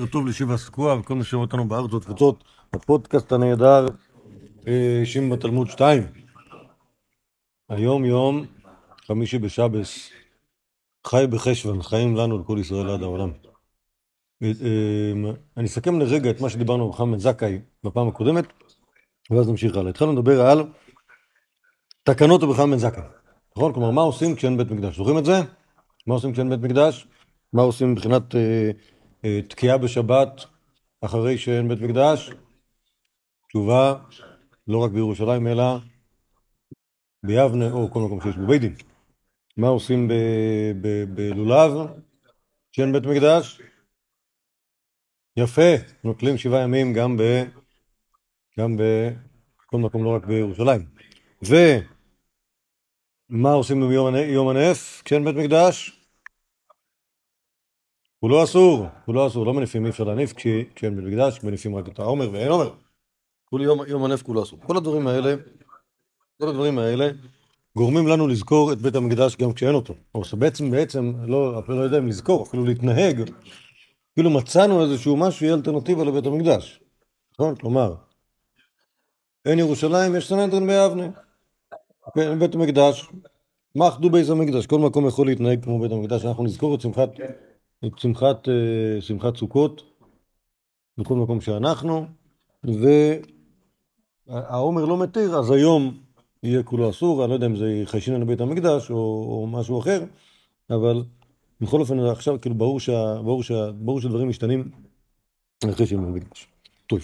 טוב לשיבה סקוע וכל מי שרואה אותנו בארץ ובתפוצות, הפודקאסט הנהדר אה, שים בתלמוד 2. היום יום חמישי בשבס, חי בחשוון, חיים לנו לכל ישראל עד העולם. אה, אה, אני אסכם לרגע את מה שדיברנו על מוחמד זכאי בפעם הקודמת, ואז נמשיך הלאה. התחלנו לדבר על תקנות במוחמד זכאי, נכון? כלומר, מה עושים כשאין בית מקדש? זוכרים את זה? מה עושים כשאין בית מקדש? מה עושים מבחינת אה, אה, תקיעה בשבת אחרי שאין בית מקדש? תשובה, לא רק בירושלים אלא ביבנה או כל מקום שיש בו בית דין. מה עושים בלולב כשאין בית מקדש? יפה, נוטלים שבעה ימים גם ב... גם בכל מקום, לא רק בירושלים. ומה עושים ביום הנ- יום הנף כשאין בית מקדש? הוא לא אסור, הוא לא אסור, לא מניפים, אי אפשר להניף כש- כשאין בית מקדש, מניפים רק את העומר ואין עומר. כולי יום, יום הנף כולו אסור. כל הדברים האלה, כל הדברים האלה גורמים לנו לזכור את בית המקדש גם כשאין אותו. או שבעצם, בעצם, לא, אפילו לא יודע אם לזכור, אפילו להתנהג, כאילו מצאנו איזשהו משהו שיהיה אלטרנטיבה לבית המקדש. נכון? כלומר, אין ירושלים, יש סנהדרין ביבנה. כן, בית המקדש. מה אחדו בית המקדש? כל מקום יכול להתנהג כמו בית המקדש. אנחנו נזכור את שמחת, את שמחת, אה, שמחת סוכות בכל מקום שאנחנו, והעומר לא מתיר, אז היום יהיה כולו אסור, אני לא יודע אם זה חיישין על בית המקדש או, או משהו אחר, אבל בכל אופן עכשיו כאילו ברור, שה, ברור, שה, ברור שדברים משתנים אחרי שהם במקדש. טוב.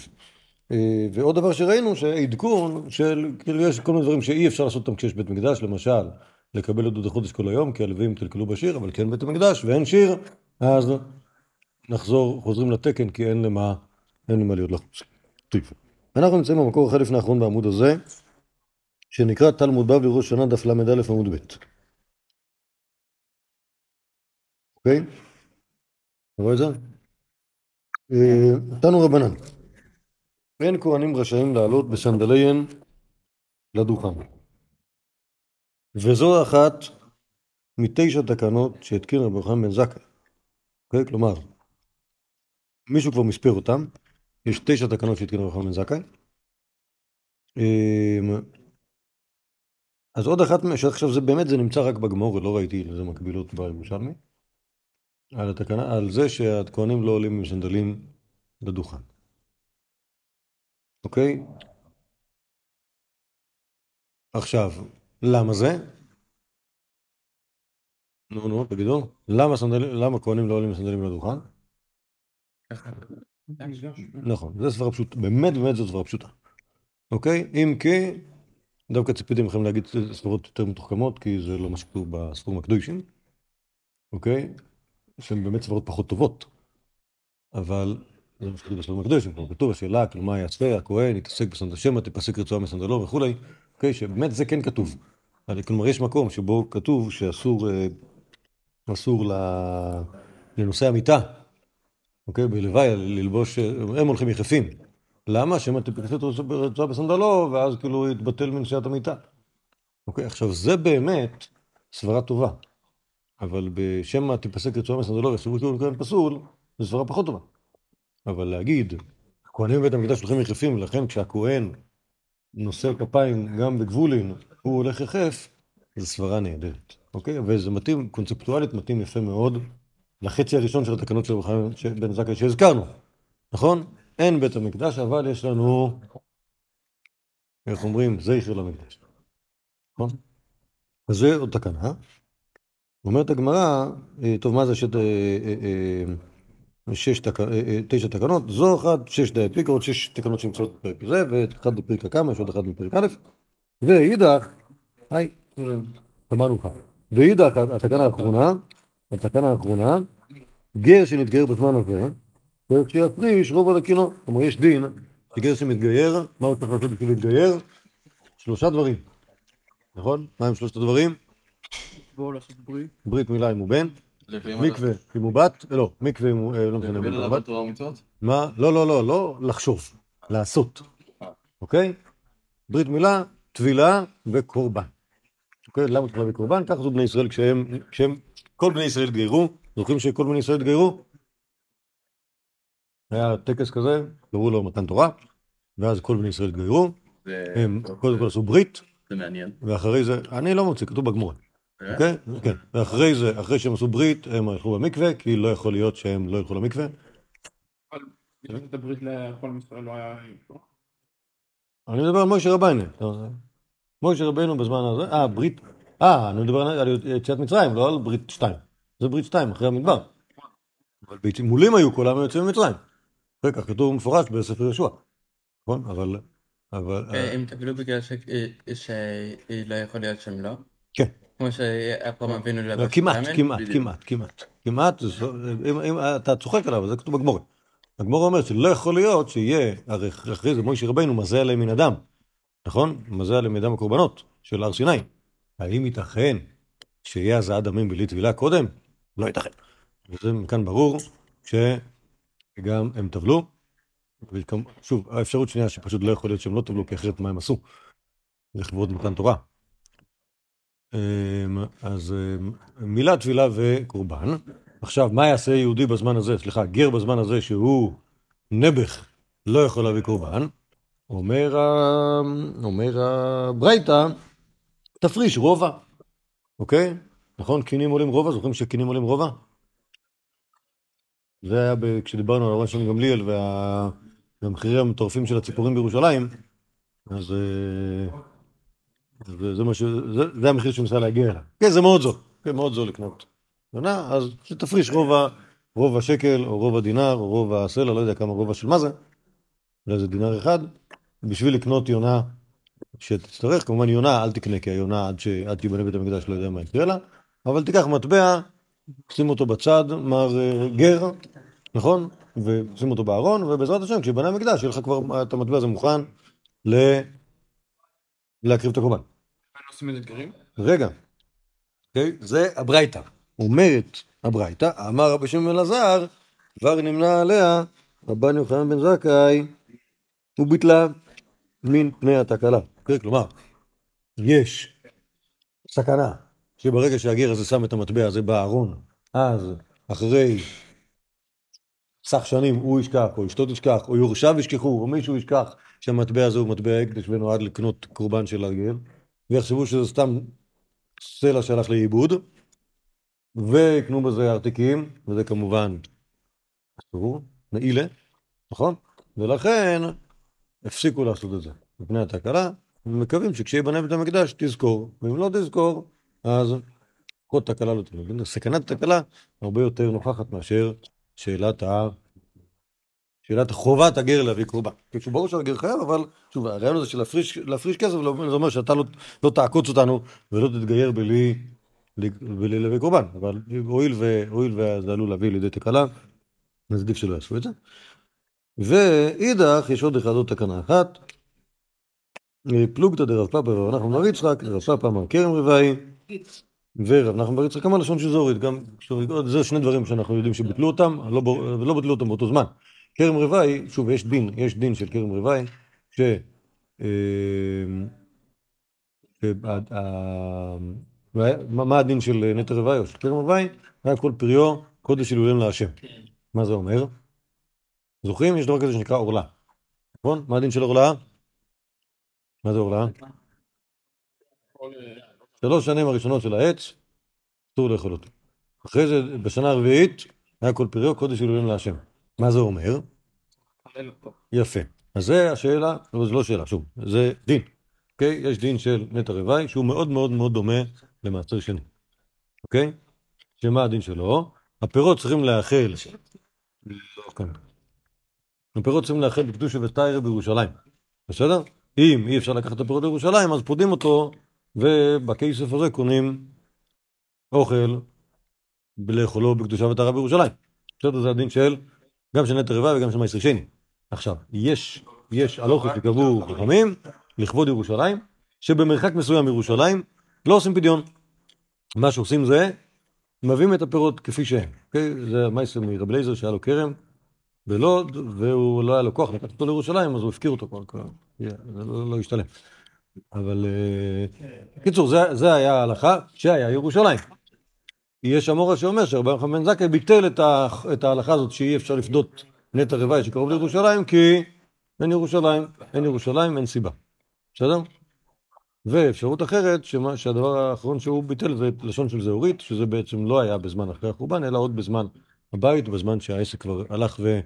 אה, ועוד דבר שראינו, שעדכון של, כאילו יש כל מיני דברים שאי אפשר לעשות אותם כשיש בית מקדש, למשל, לקבל עדות החודש כל היום, כי הלווים קלקלו בשיר, אבל כן בית המקדש, ואין שיר, אז נחזור, חוזרים לתקן, כי אין למה, אין למה להיות לחוץ. טוב. אנחנו נמצאים במקור אחר לפני האחרון בעמוד הזה, שנקרא תלמוד בבלי ראש שנה דף ל"א עמוד ב'. אוקיי? אתה רואה את זה? אה, תנו רבנן. אין כהנים רשאים לעלות בסנדליהן לדוכן. וזו אחת מתשע תקנות שהתקין רבי יוחנן בן זכאי. אוקיי? כלומר, מישהו כבר מספר אותם, יש תשע תקנות רבי יוחנן בן זכאי. אמ, אז עוד אחת, שעכשיו זה באמת, זה נמצא רק בגמור, לא ראיתי לזה מקבילות בירושלמי, על התקנה, על זה שהכהנים לא עולים עם סנדלים לדוכן. אוקיי? עכשיו, למה זה? נו, נו, תגידו. למה כהנים לא עולים סנדלים לדוכן? נכון, זו סברה פשוטה, באמת באמת זו סברה פשוטה. אוקיי? אם כי, דווקא ציפיתי מכם להגיד סברות יותר מתוחכמות, כי זה לא מה שכתוב בספורים הקדושים, אוקיי? שהן באמת סברות פחות טובות, אבל זה מה שכתוב בספורים הקדושים, כמו כתוב השאלה, כאילו מה יעשה, הכהן יתעסק בסנדל שמא, תפסק רצועה מסנדלו וכולי, אוקיי? שבאמת זה כן כתוב. כלומר, יש מקום שבו כתוב שאסור, אה, אסור ל- לנושא המיטה, אוקיי? בלוואי, ללבוש, הם הולכים יחפים. למה? שמא תפקסי את רצועה בסנדלו, ואז כאילו יתבטל מנשיאת המיטה. אוקיי, עכשיו זה באמת סברה טובה. אבל בשמא תפסק רצועה בסנדלו ויחשבו כאילו כהן פסול, זו סברה פחות טובה. אבל להגיד, כהנים בבית המקדש הולכים יחפים, ולכן כשהכהן נושא כפיים גם בגבולין, הוא הולך יחף, זו סברה נהדרת. אוקיי? וזה מתאים, קונספטואלית מתאים יפה מאוד לחצי הראשון של התקנות של רבי בן זכאי שהזכרנו, נכון? אין בית המקדש, אבל יש לנו, איך אומרים, זכר למקדש. נכון? אז זה עוד תקנה. אומרת הגמרא, אה, טוב, מה זה שת, אה, אה, שש תק... תשע תקנות? זו אחת, שש די פיקה, עוד שש תקנות שנמצאות בפרק זה, ואחד בפרק הכמה, יש עוד אחד בפרק א', ואידך, היי, שמענו לך. ואידך, התקנה האחרונה, התקנה האחרונה, גר שנתגייר בזמן הזה, צריך שיפריש רוב על הקינו. כלומר, יש דין שגר שמתגייר, מה הוא צריך לעשות בשביל להתגייר? שלושה דברים, נכון? מה הם שלושת הדברים? בואו לעשות ברית. ברית מילה אם הוא בן, מקווה אם הוא בת, לא, מקווה אם הוא, אה, לא משנה, הוא עליו בת. מה? לא, לא, לא, לא לחשוב, לעשות, אוקיי? ברית מילה, טבילה וקורבן. אוקיי? למה צריך להביא קורבן? ככה זו בני ישראל כשהם, כשהם, כל בני ישראל התגיירו, זוכרים שכל בני ישראל התגיירו? היה טקס כזה, קראו לו מתן תורה, ואז כל בני ישראל התגיירו, הם קודם כל עשו ברית, זה מעניין. ואחרי זה, אני לא מוצא, כתוב בגמורה, אה? אוקיי? כן. ואחרי זה, אחרי שהם עשו ברית, הם הלכו למקווה, כי לא יכול להיות שהם לא ילכו למקווה. אבל הברית לכל עם ישראל לא היה... אני מדבר על מוישה רביינו. מוישה רביינו בזמן הזה, אה, ברית, אה, אני מדבר על יציאת מצרים, לא על ברית שתיים. זה ברית שתיים, אחרי המדבר. אבל בעימולים היו, כולם היו יוצאים ממצרים. וכך כתוב מפורש בספר יהושע. נכון? אבל... אבל... אה, הם טבלו בגלל ש- אה, לא יכול להיות שם לא? כן. כמו שאברהם אבינו לבש לא, כמעט, שמן? כמעט. כמעט, כמעט. כמעט, סו- אם- אתה צוחק עליו, זה כתוב בגמורה. הגמורה אומר שלא יכול להיות שיהיה, הרי אחרי זה מוישה רבנו מזה עליהם מן הדם, נכון? מזה עליהם מדם הקורבנות של הר סיני. האם ייתכן שיהיה הזעת דמים בלי טבילה קודם? לא ייתכן. וזה מכאן ברור שגם הם טבלו. שוב, האפשרות שנייה שפשוט לא יכול להיות שהם לא טבלו, כי אחרת מה הם עשו? לכבוד מתן תורה. אמ, אז אמ, מילה, טבילה וקורבן. עכשיו, מה יעשה יהודי בזמן הזה, סליחה, גר בזמן הזה שהוא נעבך, לא יכול להביא קורבן? אומר, אומר הברייתא, תפריש רובע, אוקיי? נכון? קינים עולים רובע, זוכרים שקינים עולים רובע? זה היה ב- כשדיברנו על הרב שם גמליאל וה- והמחירים המטורפים של הציפורים בירושלים, אז... אה, זה, זה, ש... זה, זה המחיר שהוא ניסה להגיע אליו. כן, זה מאוד זול. כן, מאוד זול לקנות. מנה, אז שתפריש רובע, רובע שקל, או רובע דינר, או רובע סלע, לא יודע כמה רובע של מה זה, אולי זה דינר אחד, בשביל לקנות יונה שתצטרך. כמובן יונה אל תקנה, כי היונה עד, ש... עד שיבנה בית המקדש לא יודע מה יקרה לה, אבל תיקח מטבע, שים אותו בצד, מר אה, גר, נכון? ושים אותו בארון, ובעזרת השם, כשיבנה המקדש, יהיה לך כבר את המטבע הזה מוכן ל... להקריב את הקורבן. גרים? רגע, אוקיי? זה הברייתא. אומרת הברייתא, אמר רבי שמעון אלעזר, כבר נמנע עליה רבן יוחנן בן זכאי, וביטלה מן פני התקלה. אוקיי? כלומר, יש סכנה שברגע שהגר הזה שם את המטבע הזה בארון, אז אחרי סך שנים הוא ישכח, או אשתו תשכח, או יורשיו ישכחו, או מישהו ישכח שהמטבע הזה הוא מטבע הקדש ונועד לקנות קורבן של הגר, ויחשבו שזה סתם סלע שהלך לאיבוד, ויקנו בזה ארתיקים, וזה כמובן אסור, נעילה, נכון? ולכן הפסיקו לעשות את זה מפני התקלה, ומקווים שכשייבנה בית המקדש תזכור, ואם לא תזכור, אז כל תקלה לא תהיה. סכנת תקלה הרבה יותר נוכחת מאשר שאלת ה... שאלת חובת הגר להביא קורבן. כאילו ברור שהגר חייב, אבל שוב, הרעיון הזה של להפריש, להפריש כסף, לא- זה אומר שאתה לא, לא תעקוץ אותנו ולא תתגייר בלי, בלי להביא קורבן. אבל הואיל וזה עלול להביא לידי תקלה, אז עדיף שלא יעשו את זה. ואידך, יש עוד אחד, עוד תקנה אחת. פלוגתא דרב פאפא ורב נחמן בר יצחק, רב פאפא אמר כרם רבעי, ורב נחמן בר יצחק אמר לשון שזורית. גם, זה שני דברים שאנחנו יודעים שביטלו אותם, לא, ולא ביטלו אותם באותו זמן. כרם רבעי, שוב, יש דין, יש דין של כרם רבעי, ש... אה, מה הדין של נטע רבעי או של כרם רבעי? היה כל פריו קודש הילולים להשם. מה זה אומר? זוכרים? יש דבר כזה שנקרא עורלה. נכון? מה הדין של עורלה? מה זה עורלה? שלוש שנים הראשונות של העץ, אסור לאכול אותו. אחרי זה, בשנה הרביעית, היה כל פריו קודש הילולים להשם. מה זה אומר? יפה. אז זה השאלה, אבל זו לא שאלה, שוב, זה דין. אוקיי? יש דין של נטע רבעי, שהוא מאוד מאוד מאוד דומה למעצר שני. אוקיי? שמה הדין שלו? הפירות צריכים להאכל. לא כאן. הפירות צריכים להאכל בקדושה ותיירה בירושלים. בסדר? אם אי אפשר לקחת את הפירות לירושלים, אז פודים אותו, ובכסף הזה קונים אוכל לאכולו בקדושה וטהרה בירושלים. בסדר? זה הדין של, גם של נטע רבעי וגם של מייסר שני. עכשיו, יש, יש הלוכות שקבעו חכמים לכבוד ירושלים, שבמרחק מסוים מירושלים לא עושים פדיון. מה שעושים זה, מביאים את הפירות כפי שהם. אוקיי? זה המייסר מרב אליעזר שהיה לו כרם בלוד, והוא לא היה לו כוח לקחת אותו לירושלים, אז הוא הפקיר אותו כבר. זה לא, לא השתלם. אבל אה, קיצור, זה, היה ההלכה שהיה ירושלים. יש אמורה שאומר שרבי יוחנן בן זכאי ביטל את, ההלכה הזאת שאי אפשר לפדות נטע רוואי שקרוב לירושלים, כי אין ירושלים, אין ירושלים, אין סיבה. בסדר? ואפשרות אחרת, שהדבר האחרון שהוא ביטל זה לשון של זהורית, שזה בעצם לא היה בזמן אחרי החורבן, אלא עוד בזמן הבית, בזמן שהעסק כבר הלך, ו...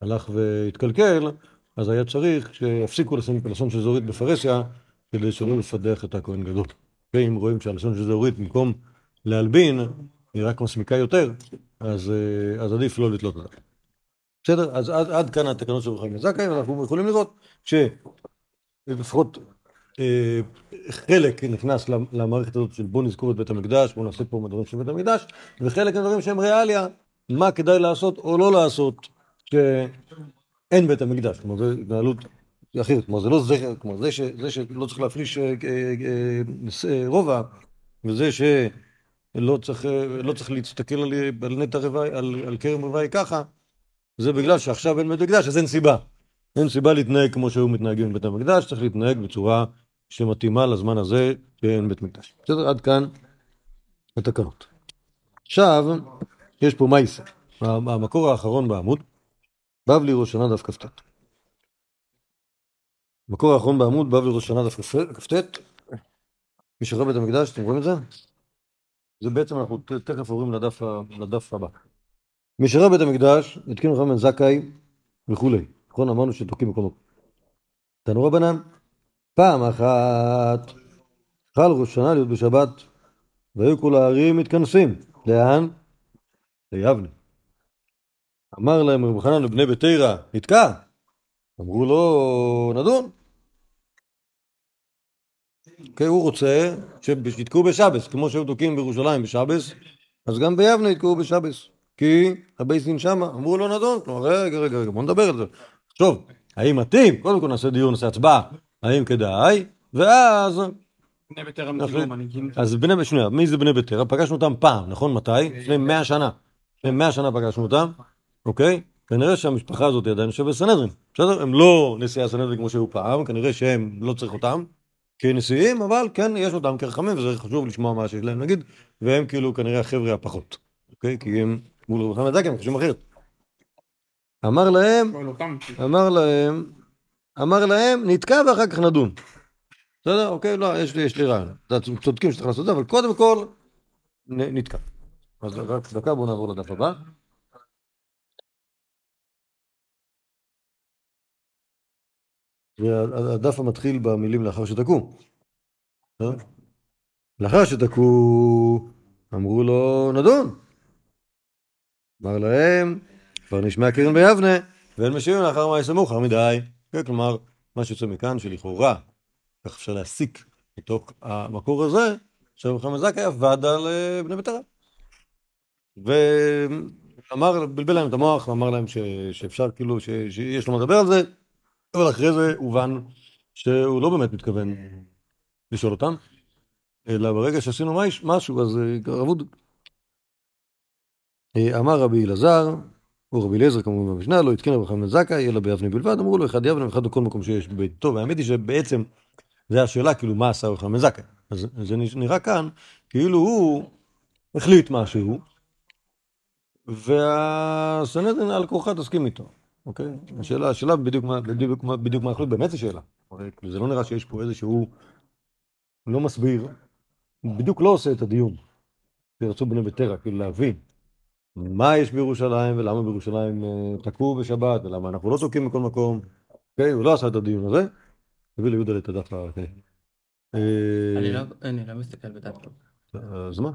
הלך והתקלקל, אז היה צריך שיפסיקו לשים של זהורית בפרסיה, כדי שלא לפדח את הכהן גדול. ואם רואים שהלשון של זהורית במקום להלבין, היא רק מסמיקה יותר, אז, אה, אז עדיף לא לתלות אותה. בסדר? אז עד, עד כאן התקנות של רחיים זכאי, ואנחנו יכולים לראות שלפחות אה, חלק נכנס למערכת הזאת של בוא נזכור את בית המקדש, בוא נעשה פה מדברים של בית המקדש, וחלק מהדברים שהם ריאליה, מה כדאי לעשות או לא לעשות שאין בית המקדש. כלומר, זו התנהלות אחרת. כלומר, זה לא זכר, כמו זה, ש, זה שלא צריך להפריש אה, אה, אה, רובע, וזה שלא צריך, לא צריך להסתכל על, על נטע רוואי, על, על כרם רוואי ככה, זה בגלל שעכשיו אין בית מקדש, אז אין סיבה. אין סיבה להתנהג כמו שהיו מתנהגים בבית המקדש, צריך להתנהג בצורה שמתאימה לזמן הזה שאין בית מקדש. בסדר? עד כאן התקנות. עכשיו, יש פה מייסר. המקור האחרון בעמוד, בבלי ראש שנה דף כ"ט. המקור האחרון בעמוד, בבלי ראש שנה דף כ"ט. מי שקרא בית המקדש, אתם רואים את זה? זה בעצם, אנחנו תכף עוברים לדף, לדף הבא. מי שראה בית המקדש, התקין בן זכאי וכולי. נכון? אמרנו שתוקעים מקום. תנו רבנן, פעם אחת חל ראש שנה להיות בשבת, והיו כל הערים מתכנסים. לאן? ליבנה. אמר להם רב חנן לבני ביתירא, נתקע. אמרו לו, נדון. אוקיי, הוא רוצה שיתקעו בשבס, כמו שהיו תוקעים בירושלים בשבס, אז גם ביבנה יתקעו בשבס. כי הבייס דין שמה, אמרו לו נדון. כלומר, רגע, רגע, רגע, בוא נדבר על זה. טוב, האם מתאים? קודם כל נעשה דיון, נעשה הצבעה, האם כדאי, ואז... בני בטרה מגיעים מנהיגים. אז בני, שנייה, מי זה בני בטרה? פגשנו אותם פעם, נכון? מתי? לפני מאה שנה. לפני מאה שנה פגשנו אותם, אוקיי? כנראה שהמשפחה הזאת עדיין יושבת בסנהדרין, בסדר? הם לא נשיאי הסנהדרין כמו שהיו פעם, כנראה שהם לא צריך אותם כנשיאים, אבל כן, יש אותם כרחמים, וזה חשוב לשמוע מה שיש להם להגיד, והם כאילו כנראה החבר'ה הפחות, אוקיי? כי הם מול רבי חמד זקן, חושבים אחרת. אמר להם, אמר להם, אמר להם, נתקע ואחר כך נדון. בסדר? אוקיי? לא, יש לי, יש לי רעיון. צודקים שצריך לעשות את זה, אבל קודם כל, נתקע. אז רק דקה, בואו נעבור לדף הבא. והדף המתחיל במילים לאחר שתקעו. לאחר שתקעו, אמרו לו, נדון. אמר להם, כבר נשמע קרן ביבנה, ואין משיבים לאחר מה יסמו מאוחר מדי. כן, כלומר, מה שיוצא מכאן שלכאורה, כך אפשר להסיק מתוך המקור הזה, שרבי חמד זכאי עבד על אה, בני בית"ר. ואמר, בלבל להם את המוח, ואמר להם ש, שאפשר כאילו, ש, שיש לו מה לדבר על זה, אבל אחרי זה הובן שהוא לא באמת מתכוון לשאול אותם, אלא ברגע שעשינו משהו, אז אה, רבוד אה, אמר רבי אלעזר, או רבי אליעזר כמובן במשנה, לא התקין רבי חנן זכאי, אלא ביבנה בלבד, אמרו לו אחד יבנה ואחד בכל מקום שיש בביתו, והאמת היא שבעצם, זו השאלה, כאילו, מה עשה רבי חנן זכאי? אז זה נראה כאן, כאילו הוא החליט משהו, והסנדרין על כורחה תסכים איתו, אוקיי? השאלה, השאלה בדיוק מה, בדיוק, בדיוק מה החליט, באמת זו שאלה. זה לא נראה שיש פה איזשהו, לא מסביר, בדיוק לא עושה את הדיון. שרצו בני ביתרה, כאילו להבין. מה יש בירושלים ולמה בירושלים אה, תקעו בשבת ולמה אנחנו לא תוקעים בכל מקום. אוקיי, הוא לא עשה את הדיון הזה, הביא ליהודה את הדף ה... אני לא, לא מסתכל בדף. אז מה?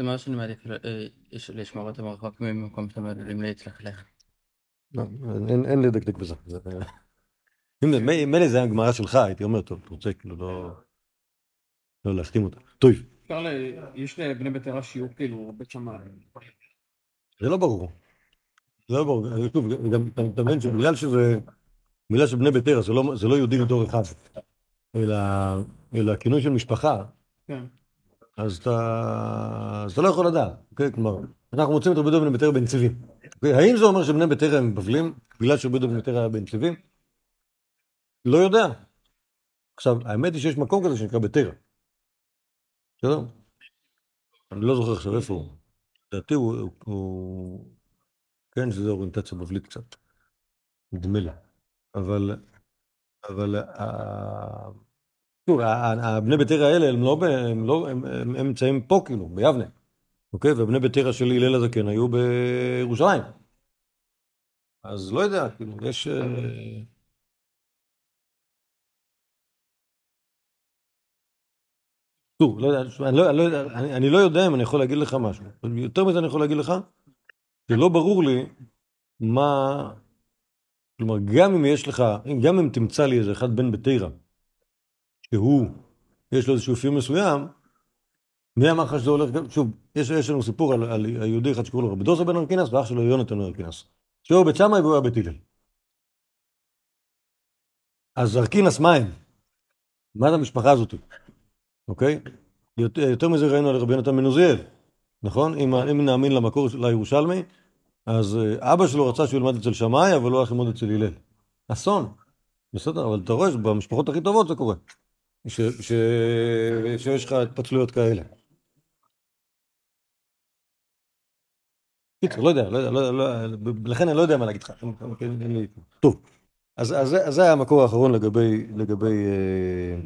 זה מה שאני מעדיף אה, לשמור את המרחק ממקום שאתם עלולים להתלכלך. לא, אין לדקדק בזה. אם מילא זה היה גמרא שלך, הייתי אומר, טוב, אתה רוצה כאילו לא... לא להחתים אותה. טוב. אפשר ל... יש לבני ביתרה שיעור כאילו בית שמאי. זה לא ברור. זה לא ברור. שוב, גם אתה מבין שבגלל שזה... בגלל שבני זה לא, זה לא יהודי מדור אחד, אלא, אלא כינוי של משפחה, כן. אז אתה, אז אתה לא יכול לדעת, אוקיי? כלומר, אנחנו מוצאים את רבי דוד בן ביתרה בנציבים. אוקיי? האם זה אומר שבני ביתרה הם בבלים בגלל שרבי דוד בן ביתרה היה בנציבים? לא יודע. עכשיו, האמת היא שיש מקום כזה שנקרא ביתרה. בסדר? אני לא זוכר עכשיו איפה הוא. לדעתי הוא... כן, שזה אוריינטציה בבלית קצת. נדמה לי. אבל, אבל, ה- שוב, הבני ביתר האלה הם לא, הם לא, הם, נמצאים פה כאילו, ביבנה. אוקיי? ובני ביתר של הלל הזקן היו בירושלים. אז לא יודע, כאילו, יש... אה, שוב, לא יודע, אני לא, אני, לא יודע, אני, אני לא יודע אם אני יכול להגיד לך משהו. יותר מזה אני יכול להגיד לך, שלא ברור לי מה... כלומר, גם אם יש לך, גם אם תמצא לי איזה אחד בן ביתירה, שהוא, יש לו איזשהו אפיון מסוים, מי אמר לך שזה הולך שוב, יש, יש לנו סיפור על, על היהודי אחד שקוראים לו רבי דוסה בן ארקינס, ואח שלו יונתן ארקינס. שהוא בית שמאי והוא היה בית הלל. אז ארקינס מה הם? מה זה המשפחה הזאת? אוקיי? יותר, יותר מזה ראינו על רבי יונתן בן עוזיאל, נכון? אם, אם נאמין למקור של הירושלמי, אז אה, אבא שלו רצה שהוא ילמד אצל שמאי, אבל לא הלך ללמוד אצל הלל. אסון. בסדר, אבל אתה רואה שבמשפחות הכי טובות זה קורה. ש, ש, שיש לך התפצלויות כאלה. קיצור, לא יודע, לא יודע, לא, לא, לכן אני לא יודע מה להגיד לך. טוב, אז, אז, אז זה היה המקור האחרון לגבי, לגבי, אה,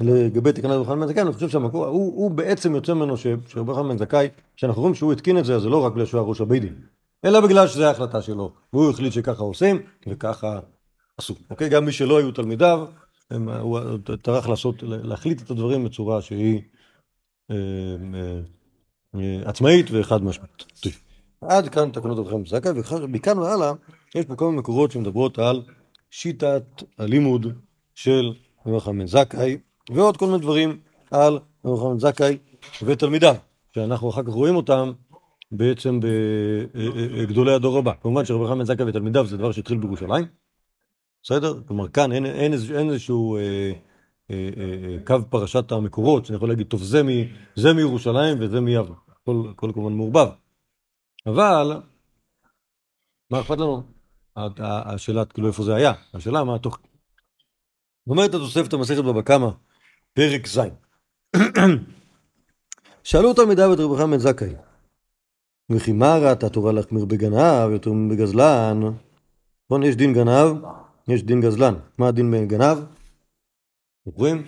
לגבי תקנת רבי בן זכאי, אני חושב שהמקור, הוא, הוא בעצם יוצא ממנו שרבי בן זכאי, שאנחנו רואים שהוא התקין את זה, אז זה לא רק בגלל שהוא היה ראש הבית אלא בגלל שזו ההחלטה שלו, והוא החליט שככה עושים, וככה עשו. אוקיי? גם מי שלא היו תלמידיו, הוא טרח לעשות, להחליט את הדברים בצורה שהיא אה, אה, אה, עצמאית וחד משמעית. עד כאן תקנות בן זכאי, ומכאן והלאה יש פה מיני מקורות שמדברות על שיטת הלימוד של בן זכאי, ועוד כל מיני דברים על בן זכאי ותלמידיו, שאנחנו אחר כך רואים אותם בעצם בגדולי הדור הבא. כמובן בן זכאי ותלמידיו זה דבר שהתחיל בירושלים, בסדר? כלומר כאן אין, אין, איזה- אין איזשהו אה, אה, אה, קו פרשת המקורות, שאני יכול להגיד, טוב, זה, מ, זה מירושלים וזה מיבנה. הכל, הכל כמובן מעורבב. אבל, מה אכפת לנו? השאלה, כאילו, איפה זה היה? השאלה, מה התוך... אומרת התוספת המסכת בבא קמא, פרק ז'. שאלו תלמידיו את רבי בן זכאי, וכי מה ראתה התורה להחמיר בגנב יותר מבגזלן? נכון, יש דין גנב, יש דין גזלן. מה הדין בגנב? זוכרים?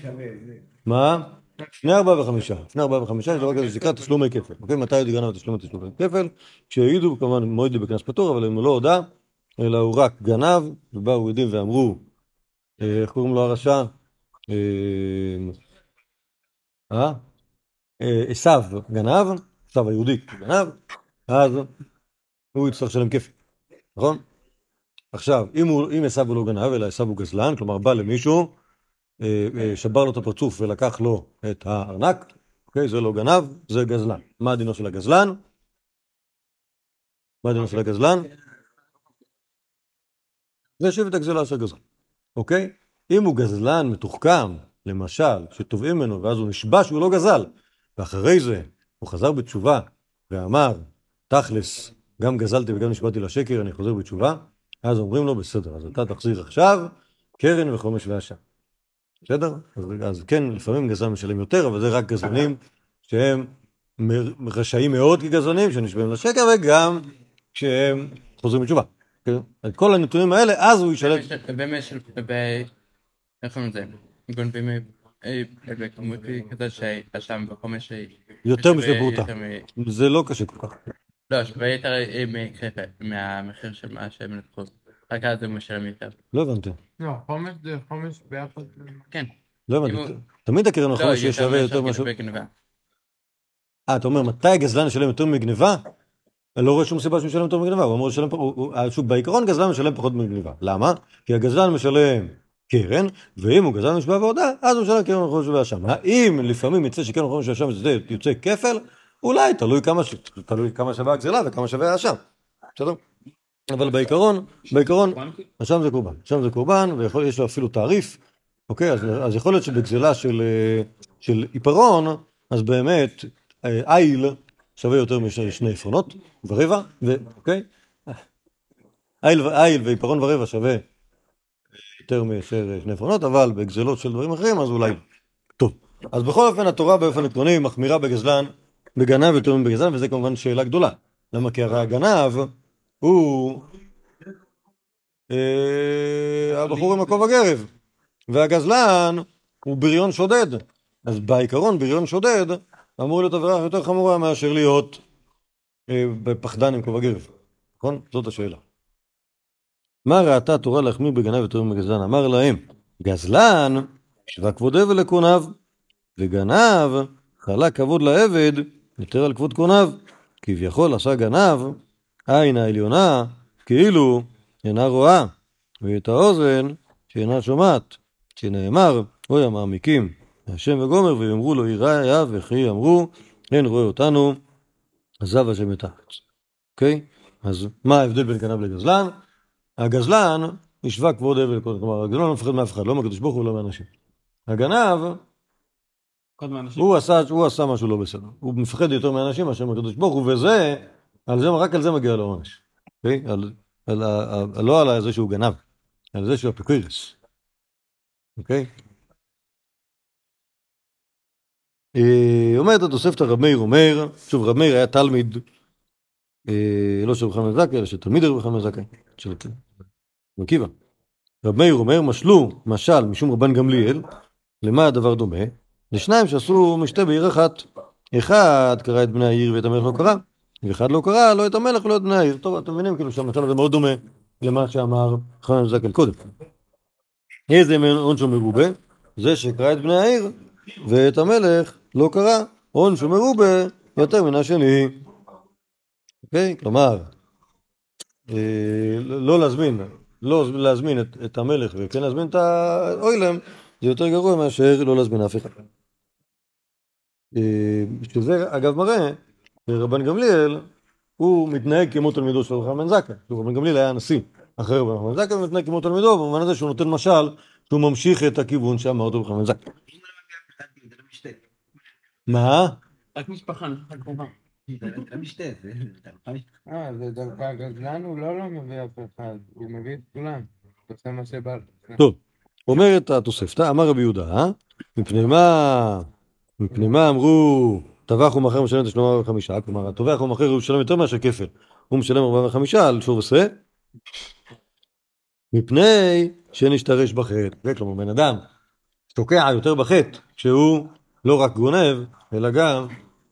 מה? שני ארבעה וחמישה. שני ארבעה וחמישה יש דבר כזה שנקרא תשלומי כפל. אוקיי? מתי יודי גנב תשלומי תשלומי כפל? כשהעידו כמובן מועד בקנס פטור, אבל אם הוא לא הודה, אלא הוא רק גנב, ובאו עדים ואמרו, אה, איך קוראים לו הרשע? אה, אה? אה, עשיו גנב, עשיו היהודי גנב, אז הוא יצטרך לשלם כפל, נכון? עכשיו, אם הוא- אם הוא לא גנב, אלא עשיו הוא גזלן, כלומר בא למישהו, אה, אה, שבר לו את הפרצוף ולקח לו את הארנק, אוקיי? זה לא גנב, זה גזלן. מה דינו של הגזלן? מה דינו של הגזלן? זה שבט הגזלה של גזלן, אוקיי? אם הוא גזלן מתוחכם, למשל, שתובעים ממנו ואז הוא נשבע שהוא לא גזל, ואחרי זה הוא חזר בתשובה ואמר, תכלס, גם גזלתי וגם נשבעתי לשקר, אני חוזר בתשובה, אז אומרים לו, בסדר, אז אתה תחזיר עכשיו קרן וחומש ואשם. בסדר? אז, אז כן, לפעמים גזלן משלם יותר, אבל זה רק גזלנים שהם רשעים מאוד כגזלנים, שנשבעים לשקר, וגם כשהם חוזרים בתשובה. כן? את כל הנתונים האלה, אז הוא ישלם... באמת של... ב... איך קוראים לזה? גונבים אה, בכמות כזה שהשם בחומש... יותר משווה פרוטה. זה לא קשה כל כך. לא, שווה יותר אה, מהמחיר של מה שהם לקחו. רק אז הוא משלם יותר. לא הבנתי. לא, חומש זה חומש ביחד. כן. לא הבנתי. תמיד הקרן לא, החומש יהיה שווה יותר משהו... אה, אתה אומר, מתי הגזלן ישלם יותר מגניבה? אני לא רואה שום סיבה שהוא ישלם יותר מגניבה. הוא אמור לשלם... פ- הוא- הוא- אה, שוב, בעיקרון גזלן משלם פחות מגניבה. למה? כי הגזלן משלם קרן, ואם הוא גזלן משבע ועודה, אז הוא משלם קרן וחומש ואשם. האם לפעמים יצא שקרן וחומש ואשם זה יוצא כפל? אולי, תלוי כמה ש- תלוי כמה שווה הגזלה וכמה שווה האשם. בסדר? אבל בעיקרון, בעיקרון, אשם זה קורבן. אשם זה קורבן, ויש לו אפילו תעריף. אוקיי, אז, אז יכול להיות שבגזלה של, אה, של עיפרון, אז באמת אה, איל שווה יותר משני עפרונות ורבע, ו, אוקיי? איל, איל ועיפרון ורבע שווה יותר מאשר שני עפרונות, אבל בגזלות של דברים אחרים אז אולי... טוב, אז בכל אופן התורה באופן עקרוני מחמירה בגזלן, בגנב יותר מבגזלן, וזה כמובן שאלה גדולה. למה? כי הרי הגנב, הוא אה, הבחור עם הכובע גרב, והגזלן הוא בריון שודד. אז בעיקרון בריון שודד אמור להיות עבירה יותר חמורה מאשר להיות אה, פחדן עם כובע גרב, נכון? זאת השאלה. מה ראתה תורה להחמיר בגנב יותר מגזלן? אמר להם, גזלן, שווה כבוד אבל לקוניו, וגנב, חלה כבוד לעבד, יותר על כבוד קוניו. כביכול עשה גנב, עין העליונה, כאילו אינה רואה, ואת האוזן שאינה שומעת, שנאמר, אוי המעמיקים, השם וגומר, ויאמרו לו יראה היה וכי אמרו, אין רואה אותנו, עזב השם את הארץ. אוקיי? אז מה ההבדל בין גנב לגזלן? הגזלן השווה כבוד אבל, כלומר הגזלן לא מפחד מאף אחד, לא מהקדוש ברוך הוא ולא מאנשים. הגנב, קודם האנשים. הוא עשה, הוא עשה משהו לא בסדר. הוא מפחד יותר מאנשים מאשר מהקדוש ברוך הוא, וזה, על זה, רק על זה מגיע לו עונש. אוקיי? על, על, על, לא על זה שהוא גנב, על זה שהוא אפיקוירס. אוקיי? אה, אומרת התוספתא רב מאיר אומר, שוב רב מאיר היה תלמיד, אה, לא של חנן זכאי, אלא של תלמיד חנן זכאי, של עקיבא. רב מאיר אומר, משלו משל משום רבן גמליאל, למה הדבר דומה? לשניים שעשו משתה בעיר אחת. אחד קרא את בני העיר ואת המלך לא קרא, ואחד לא קרא, לא את המלך ולא את בני העיר. טוב, אתם מבינים כאילו שהמצב הזה מאוד דומה למה שאמר חנן זקן קודם. איזה עונשו מרובה? זה שקרא את בני העיר ואת המלך לא קרא. עונשו מרובה יותר מן השני. אוקיי? כלומר, אה, לא להזמין, לא להזמין את, את המלך וכן להזמין את האוילם, זה יותר גרוע מאשר לא להזמין אף אחד. אה, שזה אגב מראה, רבן גמליאל הוא מתנהג כמו תלמידו של רבן זקן. רבן גמליאל היה הנשיא אחרי רבן זקן ומתנהג כמו תלמידו במובן הזה שהוא נותן משל שהוא ממשיך את הכיוון שאמר אותו רבן זקן. מה? רק משפחה, קרובה. אה, זה דווקא הגזלן הוא לא לא מביא אף אחד, הוא מביא את כולם. הוא עושה מה שבא. טוב, אומרת התוספתא, אמר רבי יהודה? מפני מה, מפני מה אמרו טבח ומכר משלם תשלום 45, כלומר הטובח ומכר הוא משלם יותר מאשר כפל, הוא משלם 45 על שור עשה, מפני שנשתרש בחטא, זה כלומר בן אדם תוקע יותר בחטא כשהוא לא רק גונב, אלא גם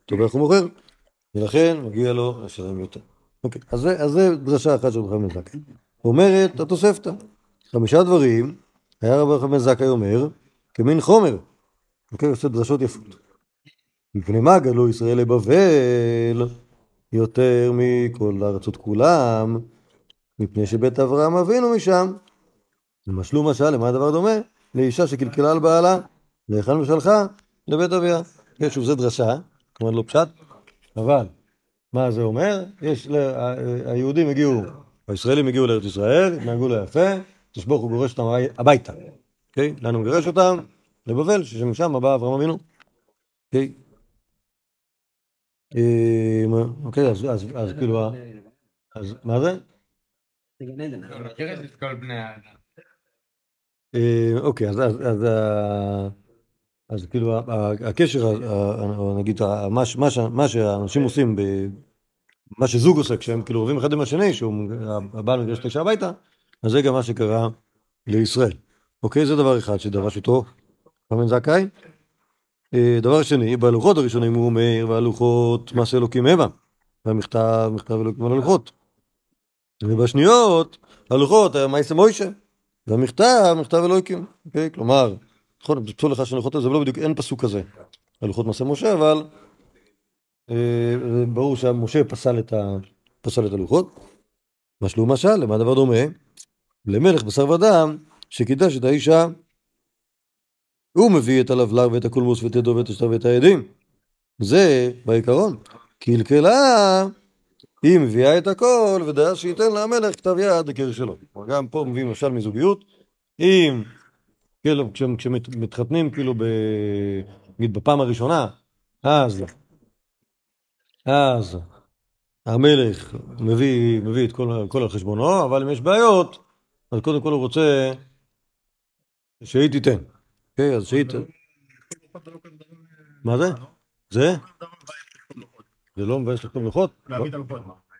טובח ומוכר, ולכן מגיע לו לשלם יותר. אוקיי, אז זה, אז זה דרשה אחת של רבי זכאי. אומרת התוספתא, חמישה דברים היה רבי חנן זכאי אומר, כמין חומר. אוקיי, עושה דרשות יפות. מפני מה גלו ישראל לבבל יותר מכל הארצות כולם, מפני שבית אברהם אבינו משם. למשלו משל, למה הדבר דומה? לאישה שקלקלה על בעלה, להיכן משלחה? לבית אביה. כן, שוב, זה דרשה, כלומר לא פשט, אבל מה זה אומר? יש, לה- היהודים הגיעו, הישראלים הגיעו לארץ ישראל, התנהגו לא יפה, תשבוך הוא גורש אותם הביתה. אוקיי? לאן הוא מגרש אותם? לבבל, שמשם בא אברהם אבינו. אוקיי? מה- אוקיי, אז- אז אז כאילו, אז מה זה? אה, אוקיי, אז, כאילו הקשר, נגיד, מה, שאנשים עושים, ב, מה שזוג עושה כשהם כאילו רבים אחד עם השני, שהבעל מגרש את האישה הביתה, אז זה גם מה שקרה לישראל. אוקיי, זה דבר אחד שדרש אותו חמן זכאי. אה, דבר שני, בלוחות הראשונים הוא אומר, והלוחות מעשה אלוקים המה, והמכתב, מכתב אלוקים על הלוחות. ובשניות, הלוחות מעשה מוישה. והמכתב, מכתב אלוהיקים, אוקיי? כלומר, נכון, פסול לך של הלוחות זה לא בדיוק, אין פסוק כזה. הלוחות מעשה משה, אבל אה, ברור שמשה פסל את, ה, פסל את הלוחות. משלו משל, למה הדבר דומה? למלך בשר ודם, שקידש את האישה, הוא מביא את הלבלר ואת הקולמוס ואת ידו ואת השטר ואת העדים. זה בעיקרון. קלקלה, היא מביאה את הכל, ודעה שייתן לה המלך כתב יד לקר שלו. גם פה מביאים משל מזוגיות. אם, כאילו, כשמתחתנים כאילו, ב... נגיד בפעם הראשונה, אז, אז המלך מביא, מביא את כל, כל על חשבונו, אבל אם יש בעיות, אז קודם כל הוא רוצה שהיא תיתן. אוקיי, אז שהיא. מה זה? זה? זה לא מבאס לכתוב לוחות? לא.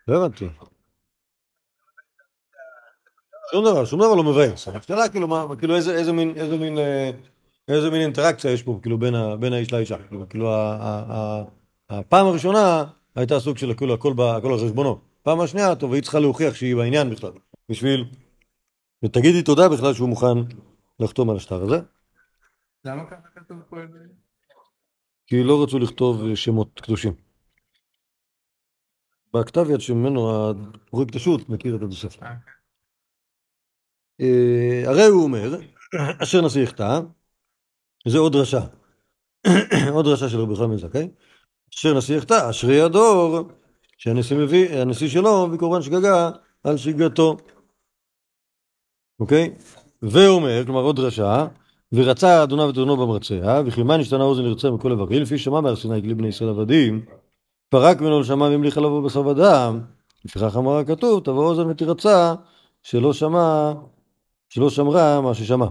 לא הבנתי. שום דבר, שום דבר לא מבאס. השאלה כאילו מה, כאילו איזה, איזה מין, איזה מין, אה, איזה מין אינטראקציה יש פה, כאילו בין, ה, בין האיש לאישה. כאילו, כאילו ה, ה, ה, הפעם הראשונה הייתה סוג של כאילו הכל על חשבונו. פעם השנייה, טוב, היא צריכה להוכיח שהיא בעניין בכלל. בשביל, ותגידי תודה בכלל שהוא מוכן לחתום על השטר הזה. למה ככה כתוב פה? כי לא רצו לכתוב אה, שמות קדושים. בכתב יד שממנו הפרויקט השו"ת מכיר את התוספת. אה. אה, הרי הוא אומר, אשר נשיא יחטא, זה עוד דרשה. עוד דרשה של רבי חיים בן זכאי. אשר נשיא יחטא, אשרי הדור, שהנשיא מביא, הנשיא שלו מביא קורבן שגגה על שגגתו. אוקיי? ואומר, כלומר עוד דרשה, ורצה אדוניו את אדונו במרצע, וכי מה נשתנה אוזן לרצה מכל איברים, לפי שמע בהר סיני כלי בני ישראל עבדים, פרק ממנו לשמע והמליך עליו בשר ודם, לפיכך אמר הכתוב, תבוא אוזן ותירצה, שלא שמע, שלא שמרה מה ששמע.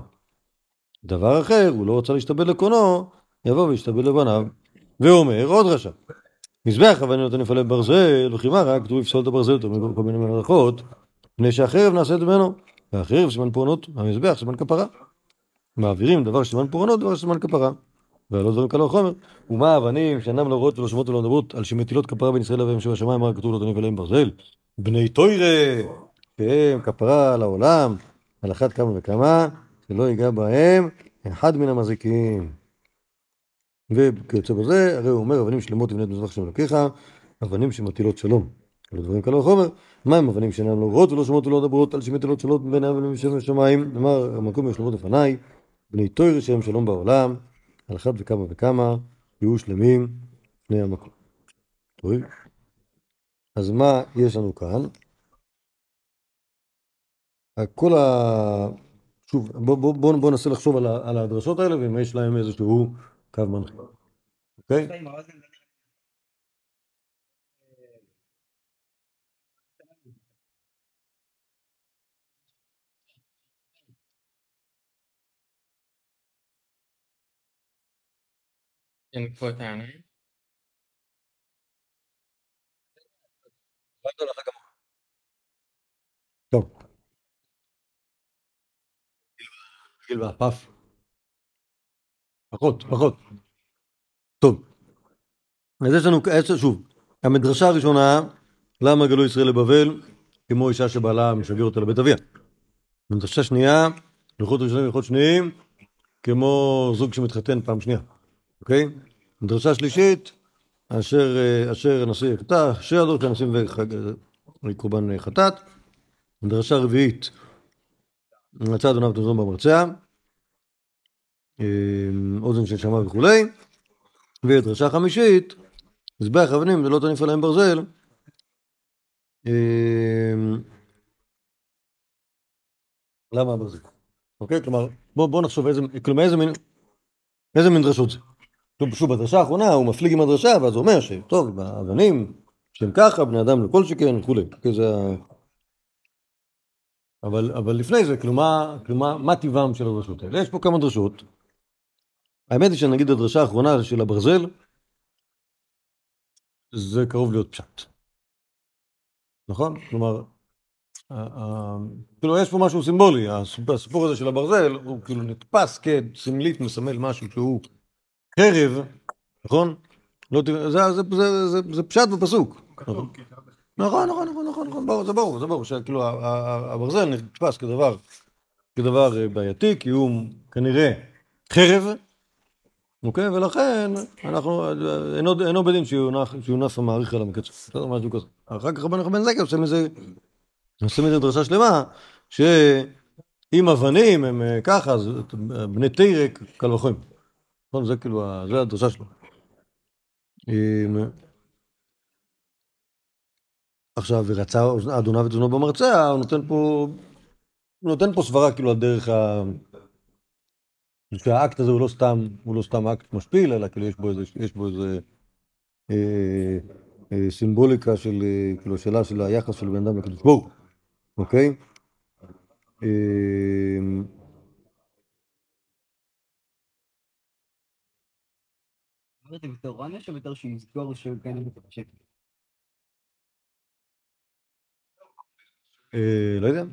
דבר אחר, הוא לא רצה להשתבד לקונו, יבוא וישתבד לבניו. ואומר, עוד רשע, מזבח אבנים נותן לפעלה בברזל, וכי מה רק, כתוב יפסול את הברזל, יותר מכל מיני מלאכות, מפני שהחרב נעשית ממנו, והחרב סימן פורענות, המזבח סימן כפרה. מעבירים דבר שסימן פורענות, דבר שסימן כפרה. ועל דברים קל וחומר, ומה האבנים שאינם להורות ולא שומעות ולא מדברות על שמטילות כפרה בין ישראל לבין שבשמיים, מה כתוב לא תניב עליהם ברזל? בני טוירה, שהם כפרה על העולם, על אחת כמה וכמה, שלא ייגע בהם אחד מן המזיקים. וכיוצא בזה, הרי הוא אומר, אבנים שלמות תבנה את מזבח שם אלוקיך, אבנים שמטילות שלום. על דברים קל וחומר, מה הם אבנים שאינם להורות ולא שומעות ולא מדברות על שמטילות שלום בין אבנים שבשמיים? אמר, המקום ישלמות לפניי, בני טוירה שהם שלום בעולם, על אחת וכמה וכמה יהיו שלמים לפני המקום. טוב. אז מה יש לנו כאן? כל ה... שוב, בואו בוא, בוא, בוא ננסה לחשוב על, ה, על הדרשות האלה, ואם יש להם איזשהו קו מנחה. אוקיי? את העיניים. טוב. גיל והפף. פחות, פחות. טוב. אז יש לנו, יש, שוב, המדרשה הראשונה, למה גלו ישראל לבבל, כמו אישה שבעלה משגר אותה לבית אביה. מדרשה שנייה, לוחות ראשונים ולוחות שניים, כמו זוג שמתחתן פעם שנייה, אוקיי? מדרשה שלישית, אשר, אה, אשר הנשיא יחטא, הדור שהנשיא מביא קורבן חטאת. מדרשה רביעית, מצא אדוניו אוזנו במרצע, אה, אוזן של שמע וכולי, ודרשה חמישית, מזבח אבנים ולא תניף עליהם ברזל. אה, למה הברזל? אוקיי? כלומר, בואו בוא נחשוב איזה, כלומר איזה מין, איזה מין דרשות זה. שוב, בדרשה האחרונה הוא מפליג עם הדרשה, ואז הוא אומר שטוב, האבנים, שהם ככה, בני אדם לכל שכן וכולי. אוקיי, זה ה... אבל, אבל לפני זה, כלומר, כלומר, מה טיבם של הדרשות האלה? יש פה כמה דרשות. האמת היא שנגיד הדרשה האחרונה של הברזל, זה קרוב להיות פשט. נכון? כלומר, כאילו יש פה משהו סימבולי, הסיפור הזה של הברזל הוא כאילו נתפס כסמלית מסמל משהו שהוא חרב, נכון? לא, זה, זה, זה, זה, זה, זה פשט בפסוק. נכון, נכון, נכון, נכון, נכון, נכון, זה ברור, זה ברור, שכאילו הברזל נתפס כדבר, כדבר אה, בעייתי, כי הוא כנראה חרב, אוקיי? ולכן אנחנו, אינו, אינו בדין שיונף, שיונף המעריך על המקצוע, בסדר? משהו כזה. אחר כך רבן בן זקר עושה מזה, עושה מזה דרשה שלמה, שאם אבנים הם אה, ככה, אז בני תירק, קל וחומר. נכון? זה כאילו, זה הדרשה שלו. עכשיו, ורצה אדוניו את זונו במרצע, הוא נותן פה, הוא נותן פה סברה כאילו על דרך ה... שהאקט הזה הוא לא סתם, הוא לא סתם אקט משפיל, אלא כאילו יש בו איזה, יש בו איזה אה, אה, סימבוליקה של, אה, כאילו, שאלה של היחס של בן אדם לקדוש ברוך אוקיי? אה, אמרתי בתור עונש או בתור שיזכור שהוא כן מתפשט? אה, לא יודע.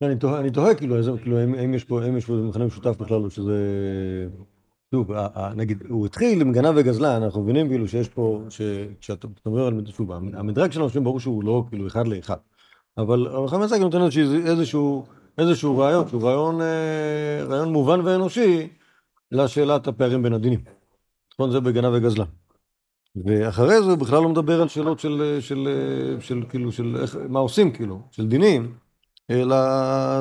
לא, אני תוהה, כאילו, האם כאילו, יש פה מכנה משותף בכלל, או שזה... שוב, אה, אה, נגיד, הוא התחיל עם גנב וגזלן, אנחנו מבינים כאילו שיש פה, כשאתה מדבר על, שוב, המדרג שלנו, אנשים ברור שהוא לא כאילו אחד לאחד. אבל הרחם יצחק נותן איזשהו, איזשהו, רעיון, שהוא רעיון, אה, רעיון מובן ואנושי לשאלת הפערים בין הדינים. נכון? זה בגנב וגזלן. ואחרי זה הוא בכלל לא מדבר על שאלות של, של, של, של כאילו, של איך, מה עושים כאילו, של דינים, אלא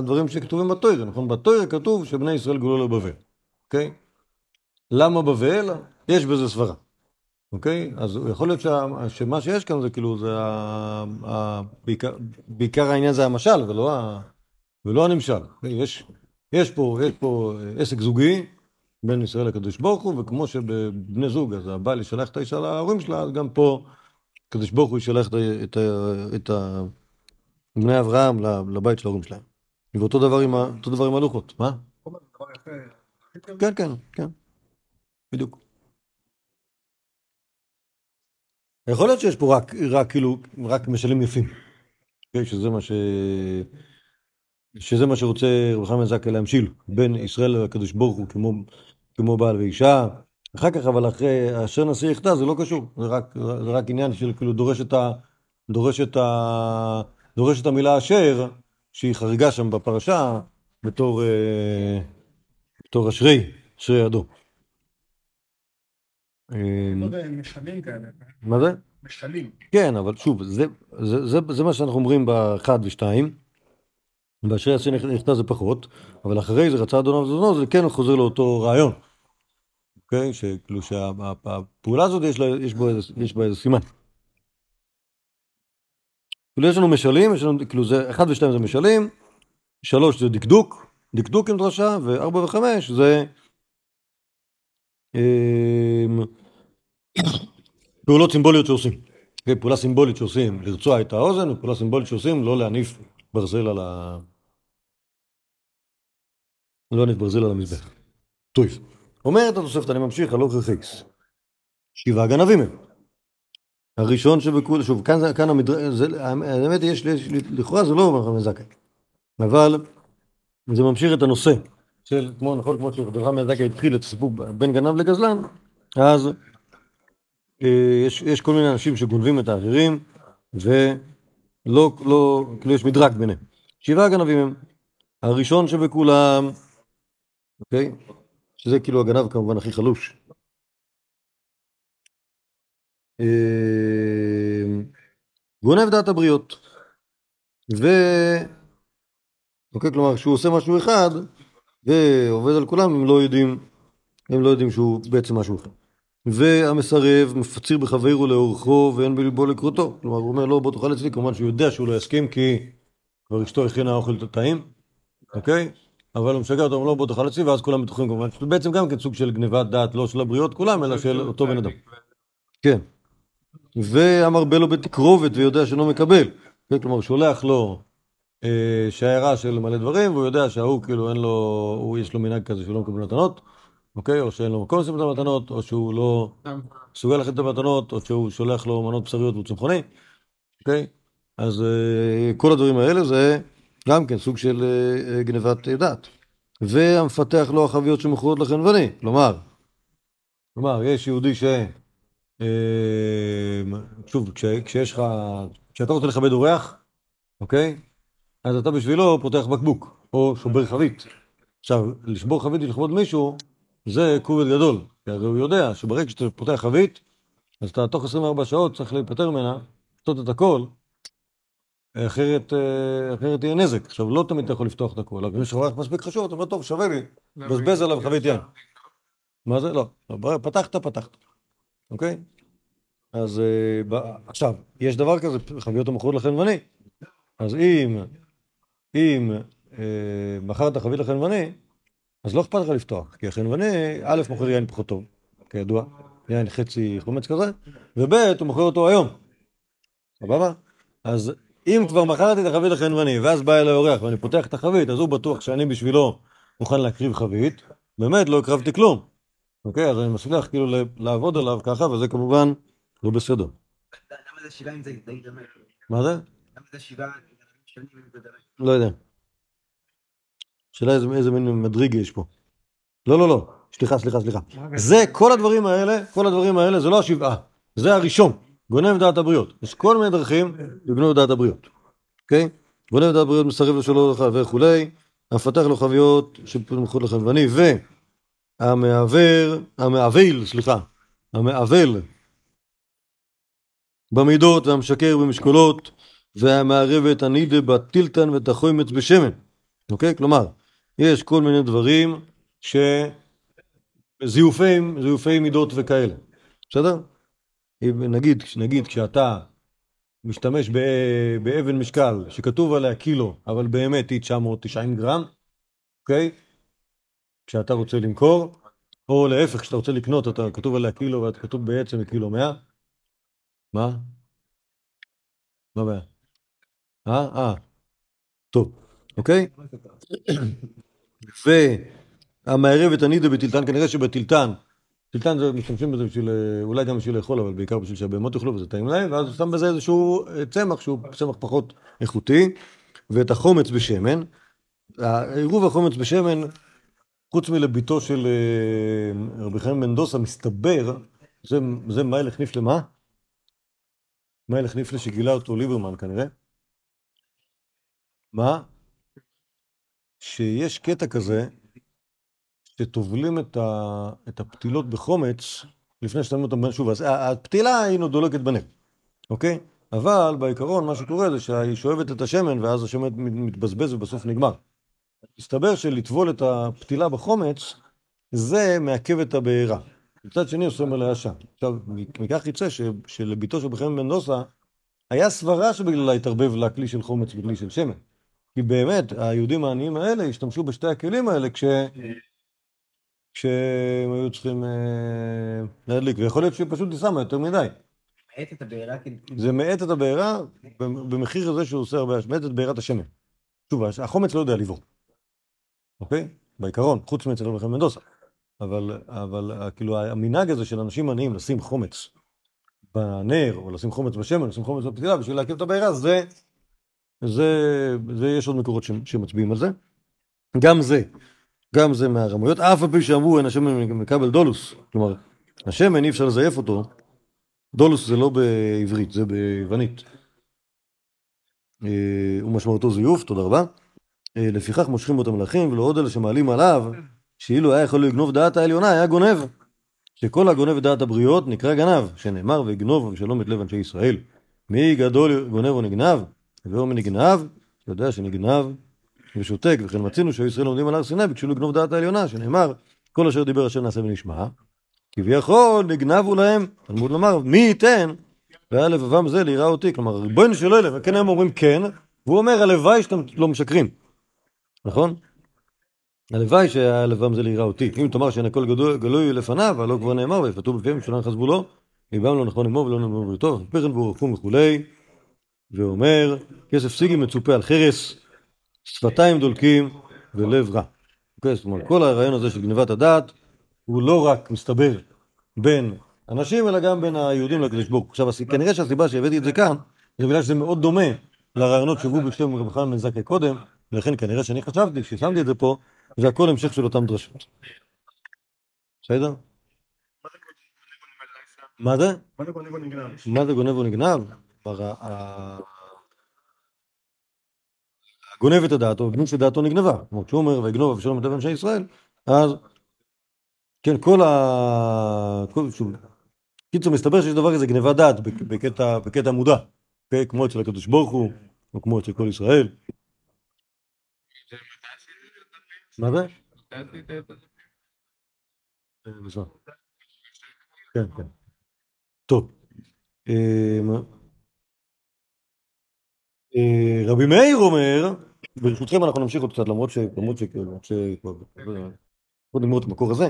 דברים שכתובים בתוירה, נכון? בתוירה כתוב שבני ישראל גאולו לבבל, אוקיי? למה בבל? יש בזה סברה, אוקיי? אז יכול להיות שה, שמה שיש כאן זה כאילו, זה ה, ה, בעיקר, בעיקר העניין זה המשל ולא, ה, ולא הנמשל. יש, יש, פה, יש פה עסק זוגי בין ישראל לקדוש ברוך הוא, וכמו שבבני זוג, אז הבעל ישלח את האישה להורים שלה, אז גם פה הקדוש ברוך הוא ישלח את, את, את, ה- בני אברהם לבית של ההורים שלהם. ואותו דבר עם, דבר עם הלוחות, מה? כן, כן, כן, בדיוק. יכול להיות שיש פה רק, רק כאילו, רק משלים יפים. כן, שזה מה ש... שזה מה שרוצה רבי חמאן זקה להמשיל בין ישראל לקדוש ברוך הוא כמו, כמו בעל ואישה. אחר כך, אבל אחרי אשר נשיא יחטא זה לא קשור, זה רק, זה רק עניין של כאילו דורש את ה... דורש את ה... דורש את המילה אשר, שהיא חריגה שם בפרשה, בתור, אה, בתור אשרי, אשרי ידו. אה, לא במשלים כאלה. מה זה? משלים. כן, אבל שוב, זה, זה, זה, זה מה שאנחנו אומרים באחד ושתיים, באשר יעשה נכתב זה פחות, אבל אחרי זה רצה אדוניו וזונו, זה כן חוזר לאותו רעיון. אוקיי? שכאילו שהפעולה הזאת יש, לה, יש, בו איזה, יש בה איזה סימן. כאילו יש לנו משלים, יש לנו, כאילו זה, אחד ושתיים זה משלים, שלוש זה דקדוק, דקדוק עם דרשה, וארבע וחמש זה אמ, פעולות סימבוליות שעושים. אוקיי, פעולה סימבולית שעושים לרצוע את האוזן, ופעולה סימבולית שעושים לא להניף ברזל על ה... לא להניף ברזל על המזבח. טוב. אומרת התוספת, אני ממשיך, הלוך רכיס. שבעה גנבים הם. הראשון שבכול, שוב, כאן, כאן המדרג, זה, האמת היא, לכאורה זה לא אומר חמי זכאי, אבל זה ממשיך את הנושא של, כמו, נכון, כמו שחמי זכאי התחיל את הסיפור בין גנב לגזלן, אז אה, יש, יש כל מיני אנשים שגונבים את האחרים, ולא, לא, כאילו יש מדרג ביניהם. שבעה גנבים הם. הראשון שבכולם, אוקיי? שזה כאילו הגנב כמובן הכי חלוש. אה, גונב דעת הבריות. ו... אוקיי, כלומר, כשהוא עושה משהו אחד ועובד על כולם, הם לא יודעים, הם לא יודעים שהוא בעצם משהו אחר. והמסרב מפציר בחברו לאורכו ואין בליבו לקרותו. כלומר, הוא אומר, לא, בוא תאכל אצלי, כמובן שהוא יודע שהוא לא יסכים כי כבר אשתו הכינה אוכל טעים, אוקיי? אבל הוא משגע אותו, אומר, לא, בוא תאכל אצלי, ואז כולם בטוחים כמובן, שזה בעצם גם כן סוג של גניבת דעת, לא של הבריות כולם, אלא של אותו בן אדם. כן. והמרבה לו בתקרובת ויודע שאינו מקבל. כן, כלומר, שולח לו שיירה של מלא דברים, והוא יודע שההוא כאילו אין לו, הוא יש לו מנהג כזה שהוא לא מקבל מתנות, אוקיי? או שאין לו מקום לשים את המתנות, או שהוא לא מסוגל להכין את המתנות, או שהוא שולח לו מנות בשריות והוא צמחוני, אוקיי? אז אה, כל הדברים האלה זה גם כן סוג של אה, אה, גנבת אה, דעת. והמפתח לו החביות שמכורות לחנווני, כלומר, כלומר, יש יהודי ש... אה, שוב, כש, כשיש לך, כשאתה רוצה לכבד אורח, אוקיי? אז אתה בשבילו פותח בקבוק, או שובר חבית. עכשיו, לשבור חבית ולכבוד מישהו, זה כובד גדול. כי הרי הוא יודע שברגע שאתה פותח חבית, אז אתה תוך 24 שעות צריך להיפטר ממנה, לעשות את הכל, אחרת, אה, אחרת יהיה נזק. עכשיו, לא תמיד אתה יכול לפתוח את הכל, אבל אם יש לך מספיק חשוב, אתה אומר, טוב, שווה לי, בזבז עליו חבית יין. מה זה? לא. לא, פתחת, פתחת. אוקיי? אז אה, עכשיו, יש דבר כזה, חביות המכורות לחנווני. אז אם, אם אה, מכרת חבית לחנווני, אז לא אכפת לך לפתוח, כי החנווני, א', מוכר יין פחות טוב, כידוע, יין חצי חומץ כזה, וב', הוא מוכר אותו היום. סבבה? אז אם כבר מכרתי את החבית לחנווני, ואז בא אליי אורח ואני פותח את החבית, אז הוא בטוח שאני בשבילו מוכן להקריב חבית, באמת לא הקרבתי כלום. אוקיי, אז אני מצליח כאילו לעבוד עליו ככה, וזה כמובן לא בסדר. למה זה שבעה אם זה? מה זה? למה זה שבעה לא יודע. השאלה איזה, איזה מין מדריג יש פה. לא, לא, לא, סליחה, סליחה, סליחה. זה, כל הדברים האלה, כל הדברים האלה, זה לא השבעה, זה הראשון, גונב דעת הבריות. יש כל מיני דרכים לגנוב דעת הבריות, אוקיי? גונב דעת הבריות, מסרב לשלום לך וכולי, המפתח לו חביות שפתחו לחנווני, והמעוור, המעוול, סליחה, המעוול במידות והמשקר במשקולות, והמערב את הנידה בטילטן ואת החומץ בשמן. אוקיי? כלומר, יש כל מיני דברים ש... זיופי, זיופי מידות וכאלה. בסדר? נגיד, נגיד כשאתה משתמש באבן משקל שכתוב עליה קילו, אבל באמת היא 990 גרם, אוקיי? כשאתה רוצה למכור, או להפך, כשאתה רוצה לקנות, אתה כתוב עליה קילו ואתה כתוב בעצם קילו 100, מה? מה הבעיה? אה? אה. טוב, אוקיי? והמערב את הנידה בטילטן, כנראה שבטילטן, טילטן זה משתמשים בזה בשביל, אה, אולי גם בשביל לאכול, אבל בעיקר בשביל שהבהמות יאכלו וזה טעים להם, ואז הוא שם בזה איזשהו אה, צמח שהוא צמח פחות איכותי, ואת החומץ בשמן. העירוב החומץ בשמן, חוץ מלביתו של אה, רבי חיים מנדוסה, מסתבר, זה, זה מיילך ניפלה מה? מיילך ניפלה שגילה אותו ליברמן כנראה. מה? שיש קטע כזה, שטובלים את, ה, את הפתילות בחומץ לפני ששמים אותם, שוב, אז הפתילה היא דולקת בנר, אוקיי? אבל בעיקרון מה שקורה זה שהיא שואבת את השמן ואז השמן מתבזבז ובסוף נגמר. מסתבר שלטבול את הפתילה בחומץ זה מעכב את הבעירה. מצד שני עושה מלא עשן. עכשיו, מכך יצא ש, שלביתו של בחיים בן-דוסה היה סברה שבגללה התערבב לה כלי של חומץ וכלי של שמן. כי באמת, היהודים העניים האלה השתמשו בשתי הכלים האלה כש... כשהם היו צריכים אה, להדליק, ויכול להיות שפשוט היא שמה יותר מדי. מאט את הבעירה. זה מאט את הבעירה במחיר הזה שהוא עושה הרבה, מאט את בעירת השמן. שוב, החומץ לא יודע לבעור, אוקיי? בעיקרון, חוץ מאצל רבי מנדוסה. אבל, אבל כאילו המנהג הזה של אנשים עניים לשים חומץ בנר, או לשים חומץ בשמן, לשים חומץ בפתילה בשביל להקים את הבעירה, זה, זה, זה, יש עוד מקורות שמצביעים על זה. גם זה, גם זה מהרמויות, אף על פי שאמרו אין השמן מקבל דולוס, כלומר, השמן אי אפשר לזייף אותו, דולוס זה לא בעברית, זה ביוונית. אה, ומשמעותו זיוף, תודה רבה. אה, לפיכך מושכים אותם מלכים, ולא עוד אלה שמעלים עליו, שאילו היה יכול לגנוב דעת העליונה, היה גונב. שכל הגונב דעת הבריות נקרא גנב, שנאמר ויגנוב ושלום את לב אנשי ישראל. מי גדול גונב או נגנב, והוא מנגנב, יודע שנגנב ושותק, וכן מצינו שהיו ישראל עומדים על הר סיני, ביקשו לגנוב דעת העליונה, שנאמר, כל אשר דיבר אשר נעשה ונשמע. כביכול נגנבו להם, תלמוד לומר, מי ייתן, והיה לבבם זה ליראה אותי, כלומר ריבונו של עולם, וכן הם אומרים כן, והוא אומר הלוואי שאתם לא משקרים, נכון? הלוואי שהיה לבבם זה ליראה אותי, אם תאמר שאין הכל גדול- גלוי לפניו, הלא כבר נאמר, ויפתו בפיהם שלא חסבו לו, ליבם לא נכון אמור ולא נאמר בריתו, פרן בורחום וכולי, ואומר, כסף סיגי מצופה על חרס, שפתיים דולקים ולב רע. אוקיי, זאת אומרת, כל הרעיון הזה של גניבת הדעת הוא לא רק מסתבר בין אנשים, אלא גם בין היהודים לקדוש ברוך הוא. עכשיו, כנראה שהסיבה שהבאתי את זה כאן, זה בגלל שזה מאוד דומה לרעיונות שהובאו בשם רבי חנן בן זכאי קודם, ולכן כנראה שאני חשבתי, כששמתי את זה פה, זה הכל המשך של אותן דרשות. בסדר? מה זה? מה זה גונב ונגנב? כלומר, הגונב את הדעת, או גנוב שדעתו נגנבה. כמו שהוא אומר, ויגנוב אבשלום את אנשי ישראל, אז כן, כל ה... כל... שוב, קיצור, מסתבר שיש דבר כזה גניבת דעת בק- בקטע, בקטע מודע, אוקיי? כמו אצל הקדוש ברוך הוא, או כמו אצל כל ישראל. מה זה? אה. כן, כן. טוב. אה, רבי מאיר אומר, ברשותכם אנחנו נמשיך עוד קצת, למרות ש... למרות ש... למרות ש... בוא נגמור את המקור הזה.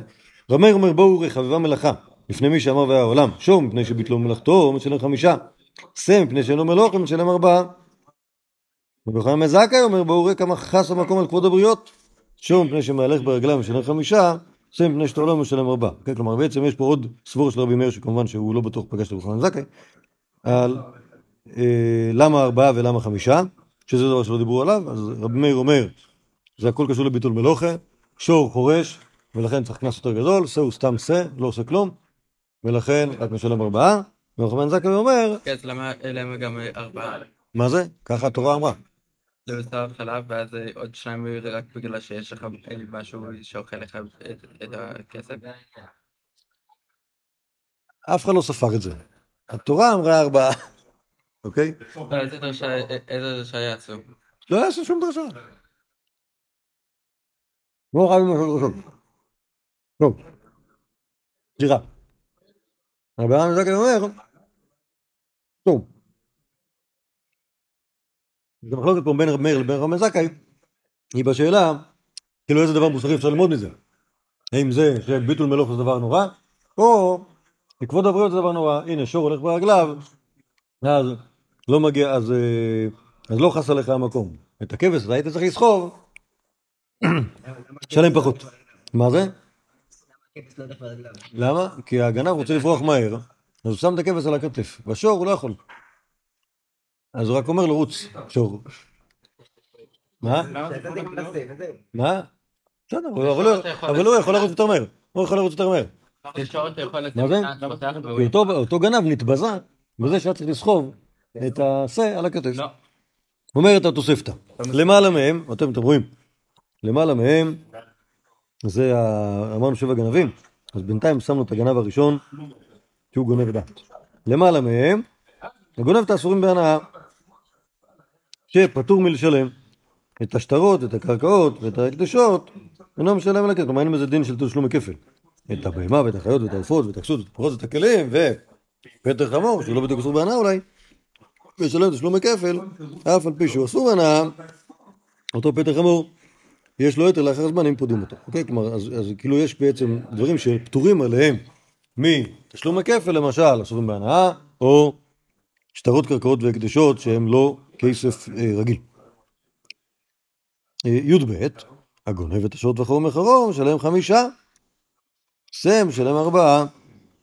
רבי מאיר אומר, בואו רחבבה מלאכה, לפני מי שאמר והיה העולם, שור מפני שביטלו מלאכתו, משלם חמישה. שא מפני שאינו מלוכה, משלם ארבעה. רבי חיים מזכאי אומר, בואו ראה כמה חס המקום על כבוד הבריות. שור מפני שמהלך ברגליו משלם חמישה, שא מפני שאתה לא משלם ארבעה. כן, כלומר, בעצם יש פה עוד סבור של רבי מאיר, שכמובן שהוא לא בטוח פגש את רבי חיים זכאי, על אה, למה ארבעה ולמה חמישה, שזה דבר שלא דיברו עליו, אז רבי מאיר אומר זה הכל קשור לביטול מלוכה, שור חורש, ולכן צריך קנס יותר גדול, שא הוא סתם שא, לא עושה כלום, ולכן רק משלם ארבעה, ורחמן זכאי אומר, כן, למה גם אה, ארבעה? מה זה? ככה התורה אמרה. זה בשר חלב ואז אה, עוד שניים רק בגלל שיש לך אה, משהו שאוכל לך את הכסף? אף אחד לא ספר את זה. התורה אמרה ארבעה, אוקיי? איזה דרשה איזה דרשה יעשו? לא יעשו שום דרשה. לא חייבים לעשות דרשות. טוב. סליחה. רבי אברהם זכאי אומר, טוב. זה מחלוקת פה בין רבי מאיר לבין רבי זכאי, היא בשאלה, כאילו איזה דבר מוסרי אפשר ללמוד מזה. האם זה שביטול מלוך זה דבר נורא, או לכבוד הבריות זה דבר נורא. הנה, שור הולך ברגליו, אז לא מגיע, אז, אה, אז לא חס עליך המקום. את הכבש אתה היית צריך לסחוב, שלם פחות. מה זה? לא. למה? כי הגנב רוצה לברוח מהר, אז הוא שם את הכבש על הכתף. בשור הוא לא יכול. אז הוא רק אומר לו, רוץ, שור. מה? מה? בסדר, אבל אבל הוא- יכול לרוץ יותר מהר. הוא יכול לרוץ יותר מהר. מה זה? אותו גנב נתבזה בזה שהיה צריך לסחוב את השה על הכתף. לא. אומרת התוספתא, למעלה מהם, אתם, אתם רואים, למעלה מהם, זה ה... אמרנו שבע גנבים, אז בינתיים שמנו את הגנב הראשון, שהוא גונב דת. למעלה מהם, הגונב את האסורים בהנאה, שפטור מלשלם את השטרות, את הקרקעות ואת ההקדשות, אינו משלם על הכסף. כלומר, אין בזה דין של תשלומי כפל. את הבהמה ואת החיות ואת העופות ואת הכסות ואת הפרות ואת הכלים ופטר חמור, שהוא לא בדיוק אסור בהנאה אולי, וישלם תשלומי כפל, אף על פי שהוא אסור בהנאה, אותו פטר חמור, יש לו יותר לאחר זמן אם פודים אותו. אוקיי? כלומר, אז, כאילו יש בעצם דברים שפטורים עליהם מתשלום הכפל, למשל, אסורים בהנאה, או שטרות קרקעות והקדשות שהם לא כסף אה, רגיל. אה, י"ב, הגונב את השעות וחרום מחרום, משלם חמישה, סם, משלם ארבעה,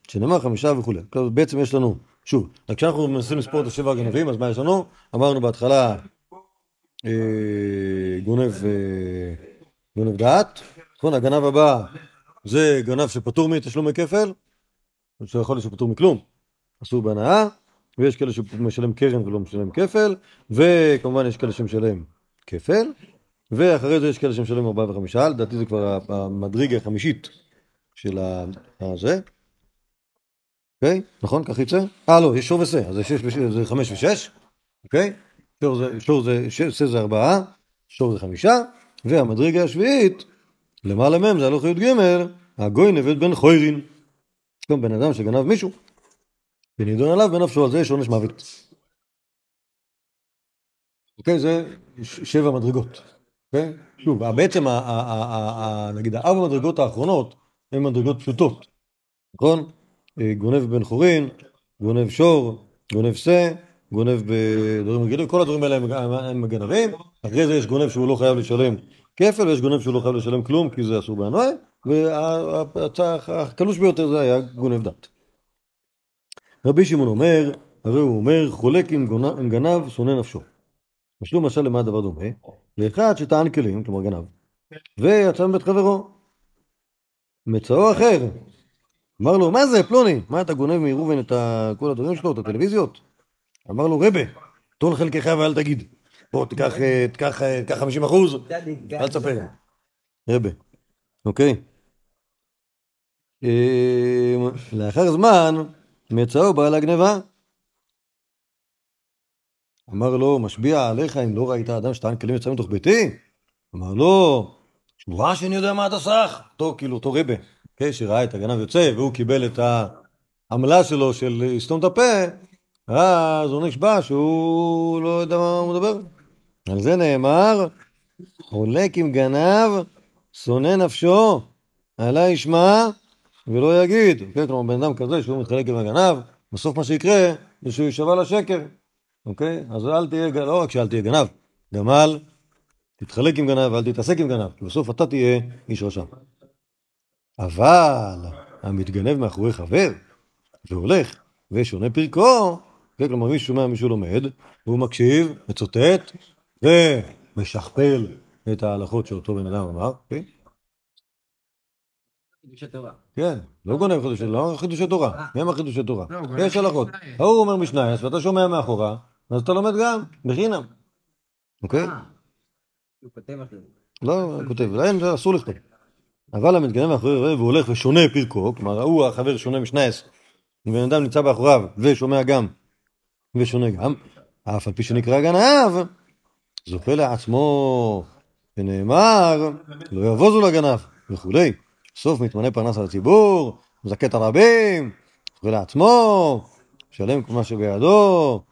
שנאמר חמישה וכולי. בעצם יש לנו, שוב, רק כשאנחנו מנסים לספור את השבע הגנבים, אז מה יש לנו? אמרנו בהתחלה אה, אה, גונב דעת, נכון? הגנב הבא זה גנב שפטור מתשלומי כפל, שיכול להיות שפטור מכלום, אסור בהנאה, ויש כאלה שמשלם קרן ולא משלם כפל, וכמובן יש כאלה שמשלם כפל, ואחרי זה יש כאלה שמשלם ארבעה וחמישה, לדעתי זה כבר המדרגה החמישית של הזה. אוקיי? נכון? כך יצא? אה, לא, יש שור ושה, אז זה חמש ושש, אוקיי? שור זה, שה זה ארבעה, שור זה חמישה, והמדרגה השביעית, למעלה מהם זה הלוך י"ג, הגוי נבט בן חוירין. גם בן אדם שגנב מישהו, ונידון עליו בנפשו, על זה יש עונש מוות. אוקיי? זה שבע מדרגות. אוקיי? שוב, בעצם, נגיד, הארבע מדרגות האחרונות הן מדרגות פשוטות, נכון? אה, גונב בן חורין, גונב שור, גונב שה, גונב בדברים רגילים, כל הדברים האלה הם- גנבים, אחרי זה יש גונב שהוא לא חייב לשלם כפל, ויש גונב שהוא לא חייב לשלם כלום, כי זה אסור בהנועה, והקלוש ביותר זה היה גונב דת. רבי שמעון אומר, הרי הוא אומר, חולק עם, גונב, עם גנב, שונא נפשו. משלו משל למה הדבר דומה? לאחד שטען כלים, כלומר גנב, ויצא מבית חברו. מצאו אחר, אמר לו, מה זה, פלוני? מה אתה גונב מראובן את כל הדברים שלו, את הטלוויזיות? אמר לו, רבה, טול חלקך ואל תגיד. בוא, תיקח, אה, תיקח, אה, תיקח 50 אחוז, אל תספר. רבה, אוקיי. אה, לאחר זמן, מצאו בעל הגניבה. אמר לו, משביע עליך אם לא ראית אדם שטען כלים יצא מתוך ביתי? אמר לו, שבועה שאני יודע מה אתה סך. אותו, כאילו, אותו רבה, אוקיי, שראה את הגנב יוצא, והוא קיבל את העמלה שלו של לסתום את הפה, אז הוא נשבע שהוא לא יודע מה הוא מדבר. על זה נאמר, חולק עם גנב, שונא נפשו, עלי ישמע ולא יגיד. כן, כלומר, בן אדם כזה שהוא מתחלק עם הגנב, בסוף מה שיקרה זה שהוא יישבע לשקר. אוקיי? אז אל תהיה, לא רק שאל תהיה גנב, גם אל תתחלק עם גנב ואל תתעסק עם גנב, כי בסוף אתה תהיה איש רשע. אבל המתגנב מאחורי חבר והולך ושונה פרקו, כן, כלומר מישהו שומע מישהו לומד, והוא מקשיב, מצוטט ומשכפל את ההלכות שאותו בן אדם אמר, כן? כן, לא גונב חידוש, לא חידוש התורה, מי אמר חידוש התורה? לא, יש הלכות. ההוא אומר משנייס ואתה שומע מאחורה, אז אתה לומד גם, בחינם. אוקיי? אה, הוא כותב אחרי זה. לא, הוא כותב, אסור לכתוב. אבל המתגנב מאחורי רואה והוא הולך ושונה פרקו, כלומר הוא החבר שונה משנייס, ובן אדם נמצא מאחוריו ושומע גם, ושונה גם, אף על פי שנקרא גנב, זוכה לעצמו, שנאמר, לא יבוזו לגנב, וכולי. בסוף מתמנה פרנס על הציבור, מזכה את הרבים, זוכה לעצמו, שלם מה שבידו,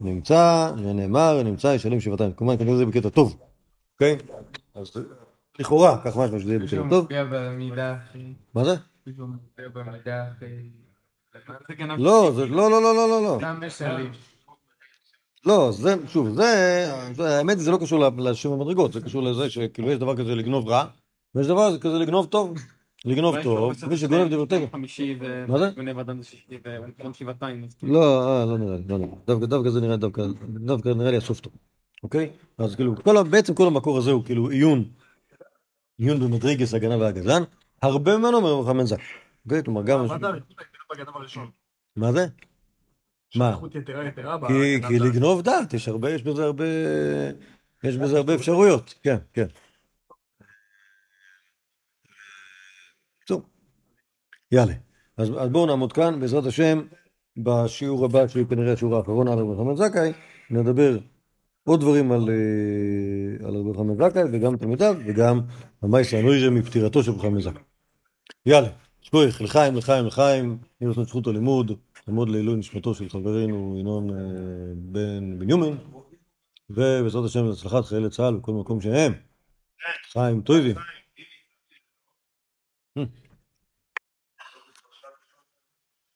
נמצא, שנאמר, נמצא, ישלם שבעתיים. כמובן, כנראה זה בקטע טוב, אוקיי? לכאורה, כך משמע שזה יהיה בקטע טוב. מה זה? לא, זה לא, לא, לא, לא, לא, לא. לא, זה, שוב, זה, האמת זה לא קשור ל- לשם המדרגות, זה קשור לזה שכאילו יש דבר כזה לגנוב רע, ויש דבר כזה לגנוב טוב. לגנוב טוב, מי שגונב דברי חמישי מה זה? וגונב אדם שישי וגונב שבעתיים. אז לא, אה, לא נראה לי, לא נראה לי. דווקא, זה נראה דווקא, דווקא נראה לי הסוף טוב, אוקיי? אז כאילו, בעצם כל המקור הזה הוא כאילו עיון, עיון במדרגס הגנה והגזען, הרבה ממנו אומר בן זק, אוקיי? כלומר גם, מה זה? מה כי, לגנוב דעת, יש הרבה, יש בזה הרבה, יש בזה הרבה אפשרויות, כן, כן. טוב, יאללה. אז, אז בואו נעמוד כאן, בעזרת השם, בשיעור הבא, שהוא כנראה השיעור האחרון על רבי חמד זכאי, נדבר עוד דברים על, אה, רבי חמד זכאי, וגם תלמידיו, וגם המייסה הנויזם מפטירתו של רבי חמד זכאי. יאללה, שכוח, לחיים, לחיים, לחיים, יהיה לנו זכות הלימוד, לעמוד לעילוי נשמתו של חברנו ינון אה, בן בנימין, ובעזרת השם להצלחת חיילי צה"ל בכל מקום שהם. חיים טויבים.